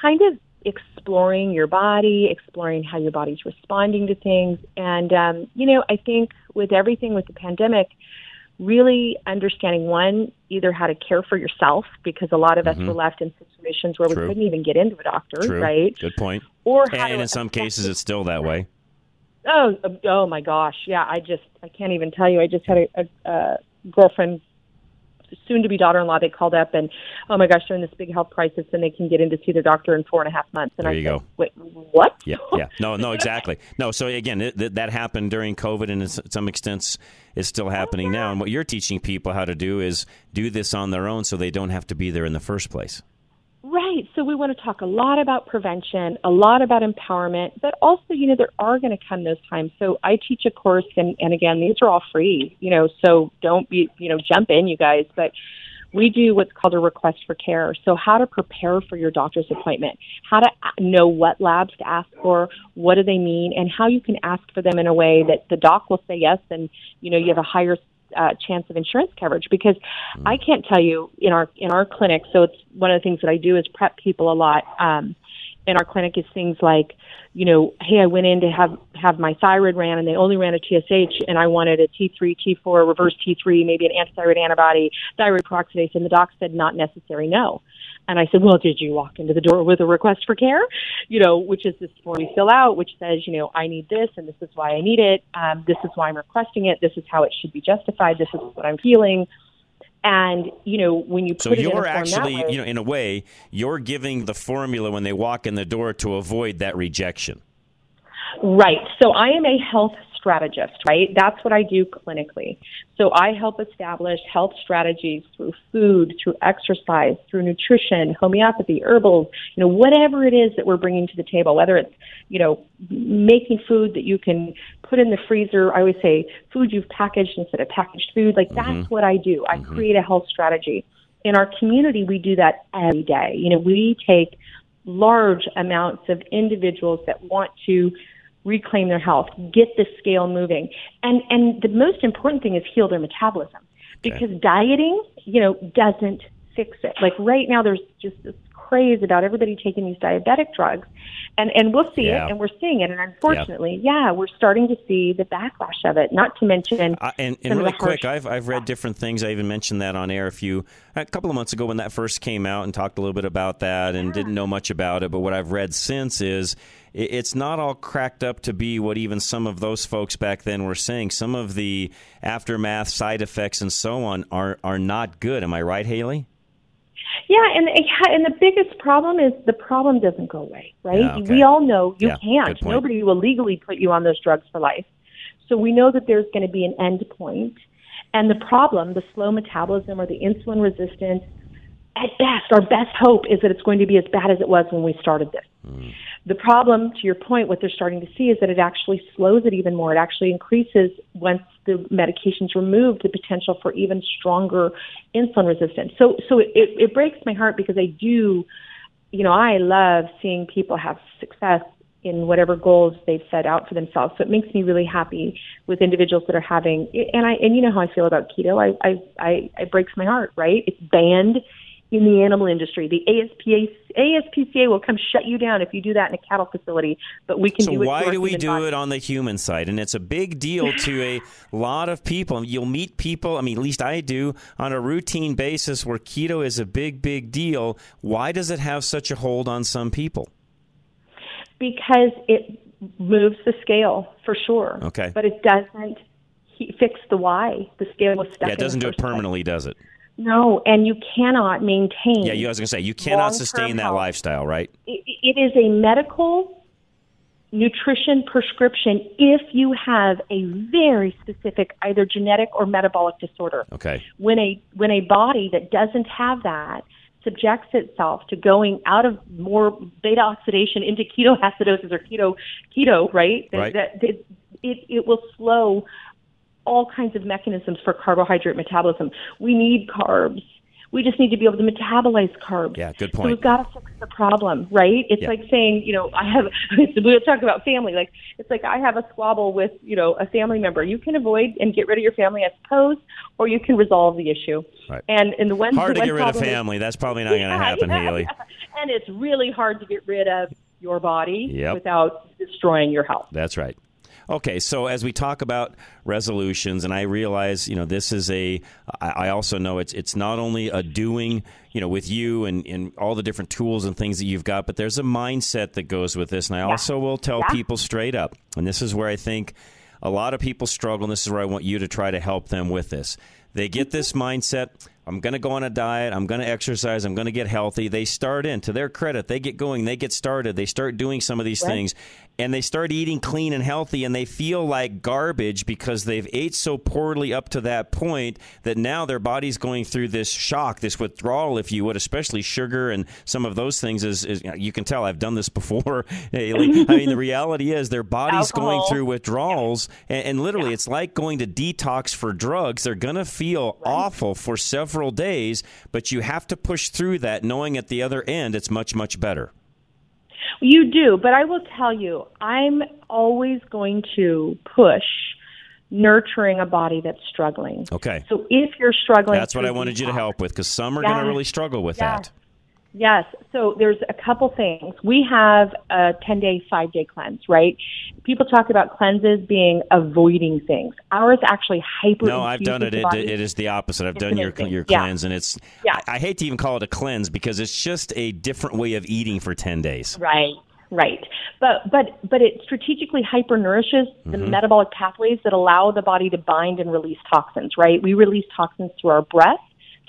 kind of exploring your body, exploring how your body's responding to things. And, um, you know, I think with everything with the pandemic, really understanding one, either how to care for yourself, because a lot of us Mhm. were left in situations where True. we couldn't even get into a doctor, True. right? Good point. Or how and in some cases, it's still that way. Oh, oh my gosh, yeah. I just, I can't even tell you. I just had a, a, a girlfriend, soon to be daughter-in-law. They called up and, oh my gosh, they're in this big health crisis, and they can get in to see their doctor in four and a half months. And There I you said, go. Wait, what? Yeah, yeah. No, no, exactly. No, so again, it, that, that happened during COVID, and to some extent, is still oh, happening now. And what you're teaching people how to do is do this on their own, so they don't have to be there in the first place. Right. So we want to talk a lot about prevention, a lot about empowerment, but also, you know, there are going to come those times. So I teach a course, and, and again, these are all free, you know, so don't be, you know, jump in, you guys. But we do what's called a request for care. So, how to prepare for your doctor's appointment, how to know what labs to ask for, what do they mean, and how you can ask for them in a way that the doc will say yes, and you know you have a higher uh, chance of insurance coverage. Because I can't tell you in our in our clinic. So, it's one of the things that I do is prep people a lot. Um, in our clinic is things like, you know, hey, I went in to have have my thyroid ran, and they only ran a TSH, and I wanted a T3, T4, reverse T3, maybe an antithyroid antibody, thyroid peroxidase, and the doc said not necessary, no. And I said, well, did you walk into the door with a request for care? You know, which is this form you fill out, which says, you know, I need this, and this is why I need it. Um, this is why I'm requesting it. This is how it should be justified. This is what I'm feeling. And you know, when you put So it in a you're actually, way- you know, in a way, you're giving the formula when they walk in the door to avoid that rejection. Right. So I am a health strategist, right? That's what I do clinically. So I help establish health strategies through food, through exercise, through nutrition, homeopathy, herbals, you know, whatever it is that we're bringing to the table, whether it's, you know, making food that you can put in the freezer. I always say food you've packaged instead of packaged food. Like that's mm-hmm. what I do. I mm-hmm. create a health strategy. In our community, we do that every day. You know, we take large amounts of individuals that want to reclaim their health, get the scale moving. And and the most important thing is heal their metabolism. Because dieting, you know, doesn't fix it. Like right now there's just this craze about everybody taking these diabetic drugs. And and we'll see Yeah. it and we're seeing it and unfortunately, yeah, we're starting to see the backlash of it. Not to mention Uh, and and really quick, I've I've read different things. I even mentioned that on air a few a couple of months ago when that first came out and talked a little bit about that and didn't know much about it. But what I've read since is it's not all cracked up to be what even some of those folks back then were saying. Some of the aftermath, side effects, and so on are are not good. Am I right, Haylie? Yeah, and eh, yeah, and the biggest problem is the problem doesn't go away, right? Yeah, okay. We all know you Yeah, can't. Nobody will legally put you on those drugs for life. So we know that there's going to be an end point. And the problem, the slow metabolism or the insulin resistance, at best, our best hope is that it's going to be as bad as it was when we started this. Hmm. The problem, to your point, what they're starting to see is that it actually slows it even more. It actually increases once the medication's removed the potential for even stronger insulin resistance. So, so it, it, it breaks my heart because I do, you know, I love seeing people have success in whatever goals they've set out for themselves. So it makes me really happy with individuals that are having, and I, and you know how I feel about keto. I, I, I, it breaks my heart, right? It's banned in the animal industry. The ASPA, ASPCA will come shut you down if you do that in a cattle facility, but we can So do it. why do we do body. it on the human side? And it's a big deal to a lot of people. You'll meet people. I mean, at least I do on a routine basis where keto is a big, big deal. Why does it have such a hold on some people? because it moves the scale for sure. Okay. But it doesn't fix the why. The scale was stuck. Yeah, it doesn't do it first place. permanently, does it? No, and you cannot maintain. Yeah, you, I was going to say you cannot sustain that health. lifestyle, right? it, it is a medical nutrition prescription if you have a very specific either genetic or metabolic disorder. Okay. When a when a body that doesn't have that subjects itself to going out of more beta oxidation into ketoacidosis or keto keto, right? Right. That, that it it will slow all kinds of mechanisms for carbohydrate metabolism. We need carbs. We just need to be able to metabolize carbs. Yeah, good point. So we've got to fix the problem, right? It's Yeah. like saying, you know, I have, we'll talk about family. Like, it's like I have a squabble with, you know, a family member. You can avoid and get rid of your family, I suppose, or you can resolve the issue. Right. And in the one, Hard to get rid of problem is- family. That's probably not going to happen, yeah, Haylie. And it's really hard to get rid of your body Yep. without destroying your health. That's right. Okay, so as we talk about resolutions, and I realize, you know, this is a. I also know it's it's not only a doing, you know, with you and, and all the different tools and things that you've got, but there's a mindset that goes with this. And I also will tell Yeah. people straight up, and this is where I think a lot of people struggle, and this is where I want you to try to help them with this. They get mm-hmm. this mindset. I'm going to go on a diet. I'm going to exercise. I'm going to get healthy. They start in. To their credit, they get going. They get started. They start doing some of these Right. things, and they start eating clean and healthy, and they feel like garbage because they've ate so poorly up to that point that now their body's going through this shock, this withdrawal, if you would, especially sugar and some of those things. Is, is you can tell I've done this before. Haylie. I mean, the reality is their body's going through withdrawals, and, and literally, it's like going to detox for drugs. They're going to feel awful for several days, but you have to push through that, knowing at the other end it's much much better. You do, but I will tell you, I'm always going to push nurturing a body that's struggling. Okay. So if you're struggling, That's what I wanted you to help with because some are going to really struggle with that. Yes. So there's a couple things. We have a 10 day, five day cleanse, right? People talk about cleanses being avoiding things. Ours actually hyper. No, I've done it. It, it is the opposite. I've It's done your amazing. your Yeah. cleanse, and it's. Yeah. I, I hate to even call it a cleanse because it's just a different way of eating for ten days. Right. Right. But but but it strategically hyper nourishes the Mhm. metabolic pathways that allow the body to bind and release toxins, right? We release toxins through our breath,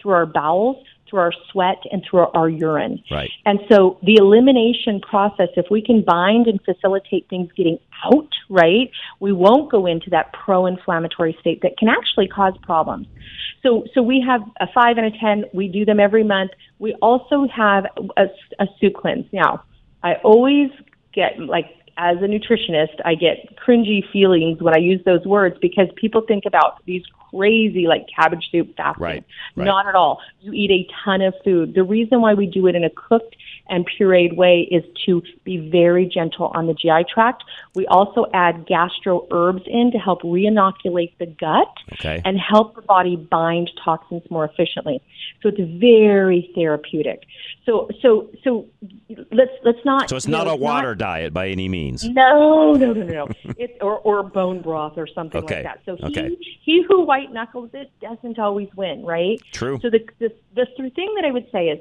through our bowels, through our sweat, and through our, our urine. Right. And so the elimination process, if we can bind and facilitate things getting out, right, we won't go into that pro inflammatory state that can actually cause problems. So, so we have a five and a 10. We do them every month. We also have a, a soup cleanse. Now, I always get like, as a nutritionist, I get cringy feelings when I use those words because people think about these crazy like cabbage soup fasting. Right, right. Not at all. You eat a ton of food. The reason why we do it in a cooked and pureed way is to be very gentle on the GI tract. We also add gastro herbs in to help reinoculate the gut Okay. and help the body bind toxins more efficiently. So it's very therapeutic. So so so let's let's not So it's you know, not a water diet by any means. no, no, no, no, no. it's or or bone broth or something Okay, like that. So he okay. he who white knuckles it doesn't always win, right? True. So the the the thing that I would say is,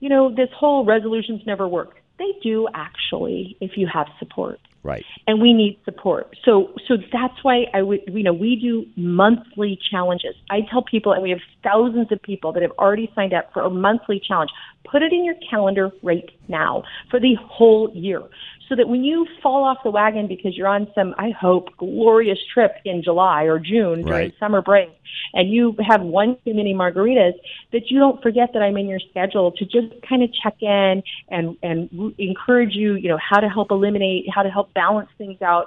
you know, this whole resolutions never work. They do actually if you have support Right. and we need support. So so that's why I would you know we do monthly challenges. I tell people and we have thousands of people that have already signed up for a monthly challenge. Put it in your calendar right now for the whole year. So that when you fall off the wagon because you're on some I hope glorious trip in July or June during Right. summer break and you have one too many margaritas that you don't forget that I'm in your schedule to just kind of check in and and encourage you, you know, how to help eliminate, how to help balance things out.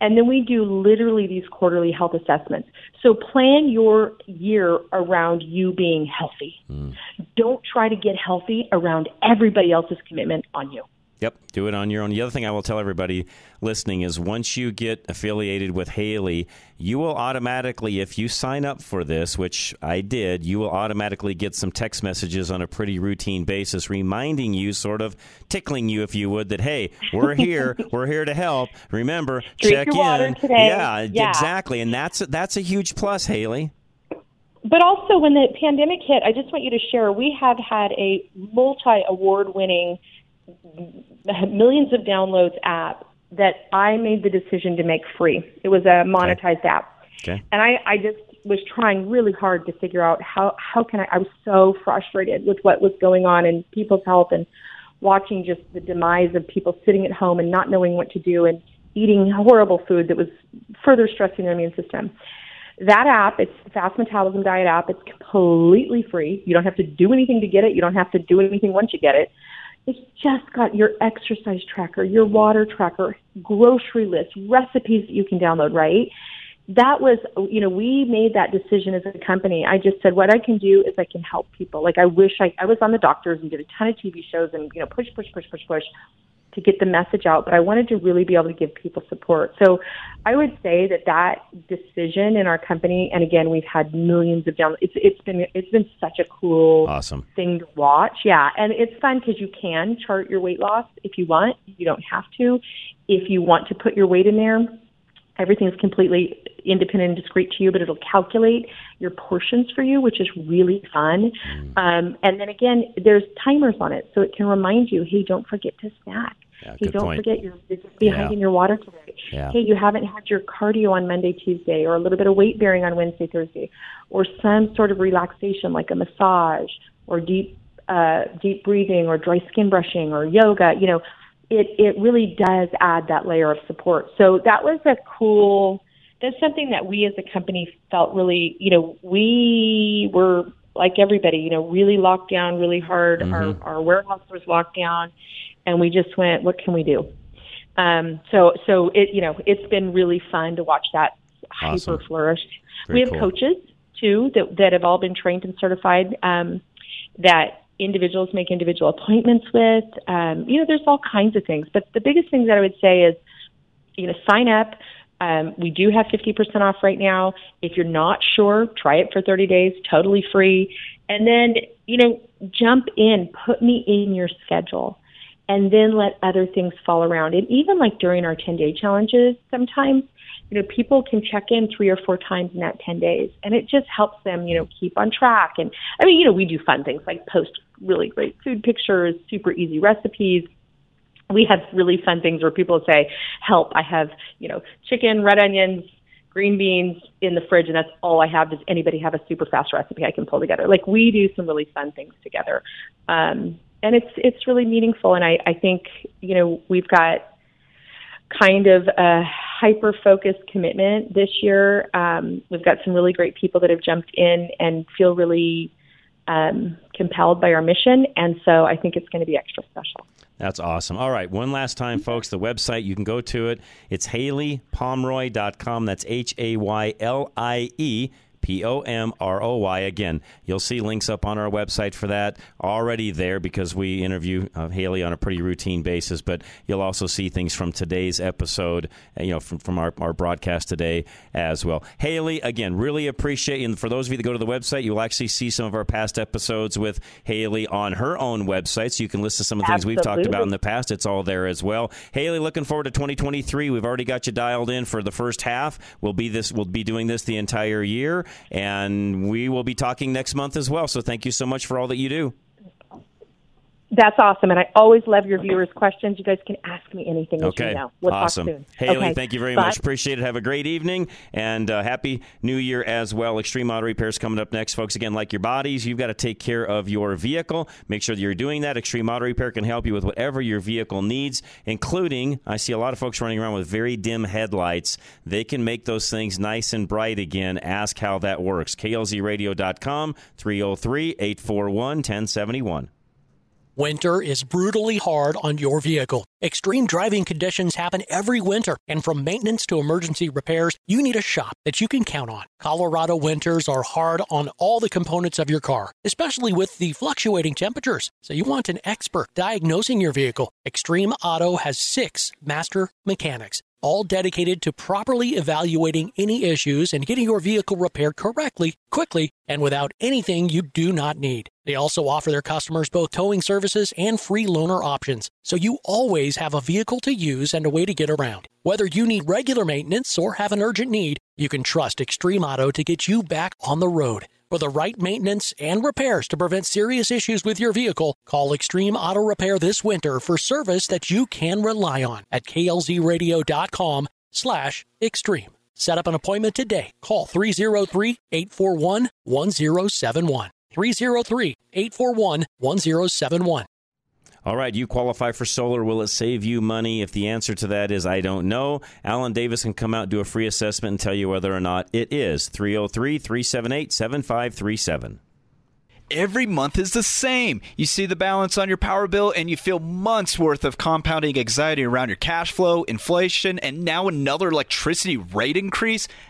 And then we do literally these quarterly health assessments. So plan your year around you being healthy. Hmm. Don't try to get healthy around everybody else's commitment on you. Yep, do it on your own. The other thing I will tell everybody listening is once you get affiliated with Haylie, you will automatically, if you sign up for this, which I did, you will automatically get some text messages on a pretty routine basis reminding you, sort of tickling you, if you would, that, hey, we're here, we're here to help. Remember, Drink check in. Yeah, Yeah. exactly. And that's, that's a huge plus, Haylie. But also, when the pandemic hit, I just want you to share we have had a multi award winning, millions of downloads app that I made the decision to make free. It was a monetized app. Okay. And I, I just was trying really hard to figure out how, how can I, I was so frustrated with what was going on in people's health and watching just the demise of people sitting at home and not knowing what to do and eating horrible food that was further stressing their immune system. That app, it's the Fast Metabolism Diet app. It's completely free. You don't have to do anything to get it. You don't have to do anything once you get it. It's just got your exercise tracker, your water tracker, grocery list, recipes that you can download, right? That was, you know, we made that decision as a company. I just said, what I can do is I can help people. Like, I wish I, I was on the doctors and did a ton of TV shows and, you know, push, push, push, push, push to get the message out, but I wanted to really be able to give people support. So I would say that that decision in our company, and again, we've had millions of downloads. It's, it's been it's been such a cool Awesome. thing to watch. Yeah, and it's fun because you can chart your weight loss if you want. You don't have to. If you want to put your weight in there, everything's completely independent and discrete to you, but it'll calculate your portions for you, which is really fun. Mm. Um, and then again, there's timers on it, so it can remind you, hey, don't forget to snack. Yeah, hey, don't point. forget you're behind Yeah. in your water today. Yeah. Hey, you haven't had your cardio on Monday, Tuesday, or a little bit of weight bearing on Wednesday, Thursday, or some sort of relaxation like a massage or deep uh, deep breathing or dry skin brushing or yoga. You know, it it really does add that layer of support. So that was a cool. That's something that we as a company felt really. You know, we were like everybody. You know, really locked down really hard. Mhm. Our our warehouse was locked down, and we just went, what can we do? Um, so so it you know it's been really fun to watch that Awesome. hyper flourish. Very we have cool. coaches too that that have all been trained and certified um, that individuals make individual appointments with. Um, you know, there's all kinds of things, but the biggest thing that I would say is, you know, sign up. Um, we do have 50% off right now. If you're not sure, try it for 30 days, totally free. And then, you know, jump in, put me in your schedule, and then let other things fall around. And even like during our 10 day challenges, sometimes, you know, people can check in three or four times in that 10 days, and it just helps them, you know, keep on track. And I mean, you know, we do fun things like post really great food pictures, super easy recipes, we have really fun things where people say, "Help! I have you know chicken, red onions, green beans in the fridge, and that's all I have. Does anybody have a super fast recipe I can pull together?" Like we do some really fun things together, um, and it's it's really meaningful. And I I think you know we've got kind of a hyper focused commitment this year. Um, we've got some really great people that have jumped in and feel really um, compelled by our mission, and so I think it's going to be extra special. That's awesome. All right, one last time, mm-hmm. folks. The website, you can go to it. It's HayliePomroy.com. That's H A Y L I E P O M R O Y. Again, you'll see links up on our website for that already there because we interview uh, Haylie on a pretty routine basis. But you'll also see things from today's episode, uh, you know, from, from our, our broadcast today as well. Haylie, again, really appreciate you. And for those of you that go to the website, you'll actually see some of our past episodes with Haylie on her own website. So you can listen to some of the things we've talked about in the past. It's all there as well. Haylie, looking forward to 2023. We've already got you dialed in for the first half. We'll be this. We'll be doing this the entire year and we will be talking next month as well. So thank you so much for all that you do. That's awesome, and I always love your viewers' questions. You guys can ask me anything. Okay, you know. we'll awesome. Talk soon. Haylie, okay. thank you very Bye. much. Appreciate it. Have a great evening and uh, happy New Year as well. Extreme Auto Repairs coming up next, folks. Again, like your bodies, you've got to take care of your vehicle. Make sure that you're doing that. Extreme Auto Repair can help you with whatever your vehicle needs, including I see a lot of folks running around with very dim headlights. They can make those things nice and bright again. Ask how that works. KLZRadio.com 303 841 1071. Winter is brutally hard on your vehicle. Extreme driving conditions happen every winter, and from maintenance to emergency repairs, you need a shop that you can count on. Colorado winters are hard on all the components of your car, especially with the fluctuating temperatures. So you want an expert diagnosing your vehicle. Extreme Auto has six master mechanics all dedicated to properly evaluating any issues and getting your vehicle repaired correctly, quickly, and without anything you do not need. They also offer their customers both towing services and free loaner options, so you always have a vehicle to use and a way to get around. Whether you need regular maintenance or have an urgent need, you can trust Extreme Auto to get you back on the road. For the right maintenance and repairs to prevent serious issues with your vehicle, call Extreme Auto Repair this winter for service that you can rely on at klzradio.com slash extreme. Set up an appointment today. Call 303-841-1071. 303-841-1071. All right, you qualify for solar. Will it save you money? If the answer to that is I don't know, Alan Davis can come out do a free assessment and tell you whether or not it is. 303 378 7537. Every month is the same. You see the balance on your power bill and you feel months worth of compounding anxiety around your cash flow, inflation, and now another electricity rate increase.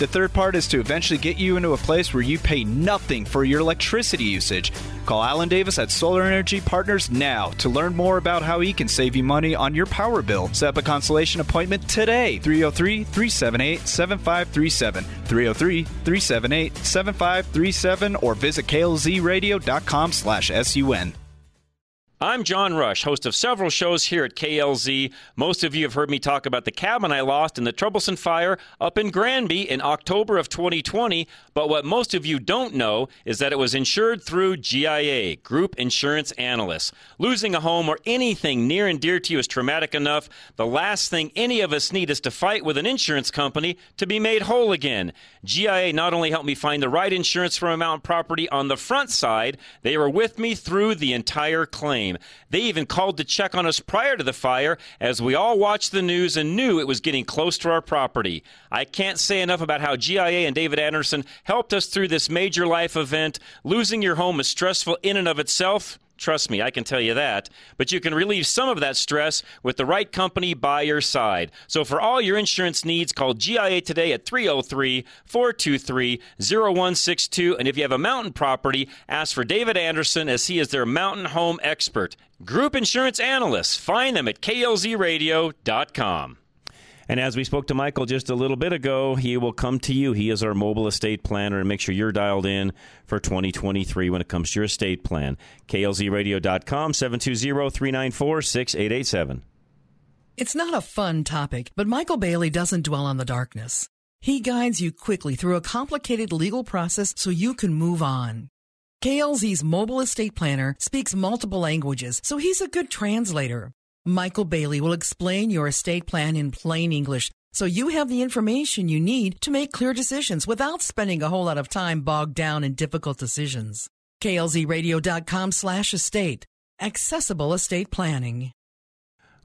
The third part is to eventually get you into a place where you pay nothing for your electricity usage. Call Alan Davis at Solar Energy Partners now to learn more about how he can save you money on your power bill. Set up a consultation appointment today. 303 378 7537. 303 378 7537 or visit klzradio.com slash sun. I'm John Rush, host of several shows here at KLZ. Most of you have heard me talk about the cabin I lost in the troublesome fire up in Granby in October of 2020. But what most of you don't know is that it was insured through GIA, Group Insurance Analysts. Losing a home or anything near and dear to you is traumatic enough. The last thing any of us need is to fight with an insurance company to be made whole again. GIA not only helped me find the right insurance for my mountain property on the front side, they were with me through the entire claim. They even called to check on us prior to the fire as we all watched the news and knew it was getting close to our property. I can't say enough about how GIA and David Anderson helped us through this major life event. Losing your home is stressful in and of itself. Trust me, I can tell you that. But you can relieve some of that stress with the right company by your side. So for all your insurance needs, call GIA today at 303 423 0162. And if you have a mountain property, ask for David Anderson as he is their mountain home expert. Group insurance analysts. Find them at klzradio.com. And as we spoke to Michael just a little bit ago, he will come to you. He is our mobile estate planner and make sure you're dialed in for 2023 when it comes to your estate plan. KLZradio.com, 720 394 6887. It's not a fun topic, but Michael Bailey doesn't dwell on the darkness. He guides you quickly through a complicated legal process so you can move on. KLZ's mobile estate planner speaks multiple languages, so he's a good translator. Michael Bailey will explain your estate plan in plain English so you have the information you need to make clear decisions without spending a whole lot of time bogged down in difficult decisions. KLZradio.com slash estate. Accessible estate planning.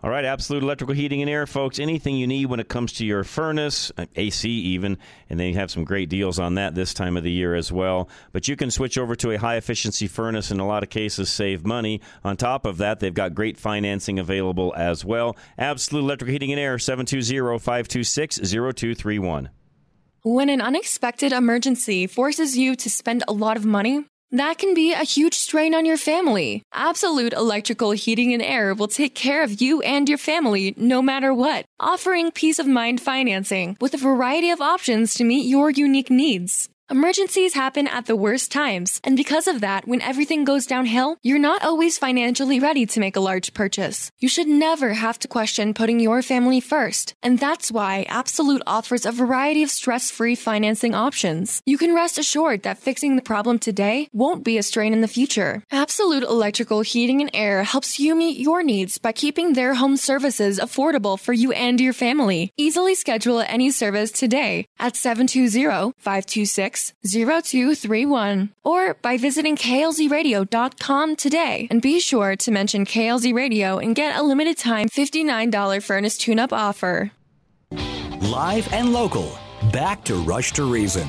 All right, Absolute Electrical Heating and Air, folks. Anything you need when it comes to your furnace, uh, AC even, and they have some great deals on that this time of the year as well. But you can switch over to a high efficiency furnace in a lot of cases save money. On top of that, they've got great financing available as well. Absolute Electrical Heating and Air, 720 526 0231. When an unexpected emergency forces you to spend a lot of money, that can be a huge strain on your family. Absolute Electrical Heating and Air will take care of you and your family no matter what, offering peace of mind financing with a variety of options to meet your unique needs. Emergencies happen at the worst times, and because of that, when everything goes downhill, you're not always financially ready to make a large purchase. You should never have to question putting your family first, and that's why Absolute offers a variety of stress free financing options. You can rest assured that fixing the problem today won't be a strain in the future. Absolute Electrical Heating and Air helps you meet your needs by keeping their home services affordable for you and your family. Easily schedule any service today at 720 526 0231 or by visiting klzradio.com today. And be sure to mention KLZ Radio and get a limited time $59 furnace tune up offer. Live and local. Back to Rush to Reason.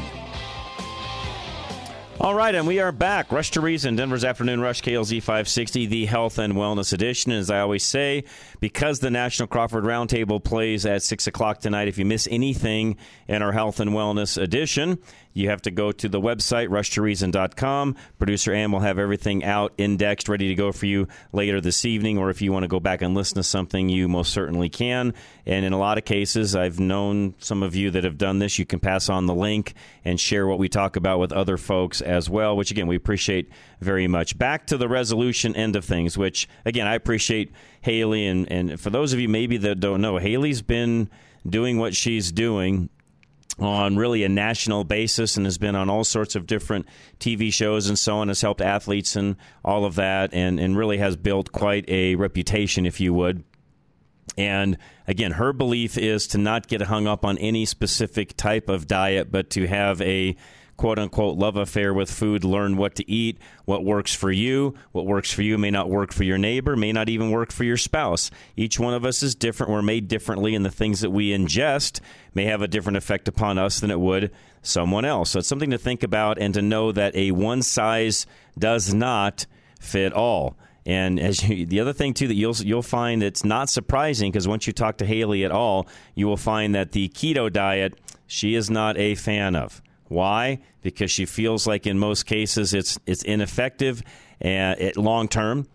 All right, and we are back. Rush to Reason, Denver's Afternoon Rush, KLZ 560, the Health and Wellness Edition. As I always say, because the National Crawford Roundtable plays at 6 o'clock tonight, if you miss anything in our Health and Wellness Edition, you have to go to the website, rushtoreason.com. Producer Ann will have everything out, indexed, ready to go for you later this evening. Or if you want to go back and listen to something, you most certainly can. And in a lot of cases, I've known some of you that have done this. You can pass on the link and share what we talk about with other folks as well, which again, we appreciate very much. Back to the resolution end of things, which again, I appreciate Haylie. And, and for those of you maybe that don't know, Haylie's been doing what she's doing on really a national basis and has been on all sorts of different TV shows and so on, has helped athletes and all of that, and, and really has built quite a reputation, if you would. And again, her belief is to not get hung up on any specific type of diet, but to have a quote unquote love affair with food, learn what to eat, what works for you. What works for you may not work for your neighbor, may not even work for your spouse. Each one of us is different. We're made differently, and the things that we ingest may have a different effect upon us than it would someone else. So it's something to think about and to know that a one size does not fit all. And as you, the other thing too that you'll you'll find it's not surprising because once you talk to Haylie at all, you will find that the keto diet she is not a fan of. Why? Because she feels like in most cases it's it's ineffective eh, and it long term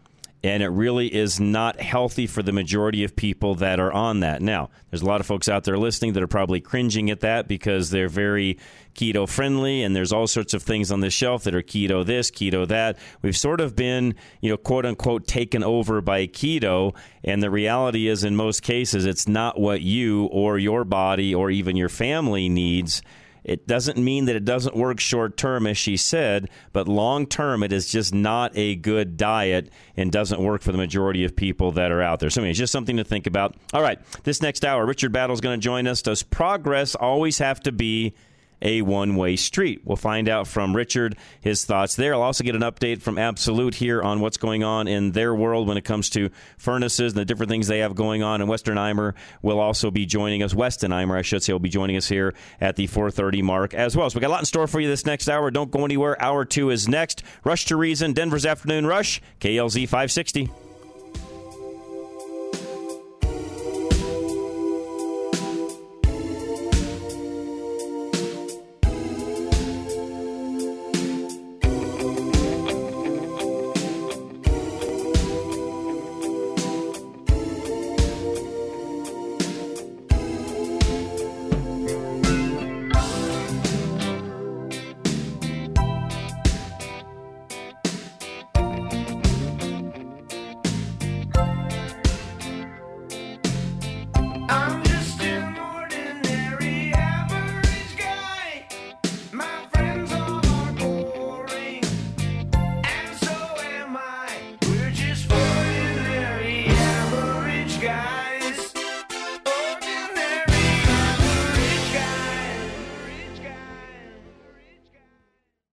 and it really is not healthy for the majority of people that are on that. Now, there's a lot of folks out there listening that are probably cringing at that because they're very keto friendly and there's all sorts of things on the shelf that are keto this, keto that. We've sort of been, you know, quote unquote taken over by keto and the reality is in most cases it's not what you or your body or even your family needs. It doesn't mean that it doesn't work short term, as she said, but long term, it is just not a good diet and doesn't work for the majority of people that are out there. So, it's just something to think about. All right, this next hour, Richard Battle is going to join us. Does progress always have to be a one way street. We'll find out from Richard his thoughts there. I'll also get an update from Absolute here on what's going on in their world when it comes to furnaces and the different things they have going on. And Weston Eimer will also be joining us. Weston Eimer, I should say, will be joining us here at the 4:30 mark as well. So we got a lot in store for you this next hour. Don't go anywhere. Hour two is next. Rush to Reason, Denver's afternoon rush. KLZ 560.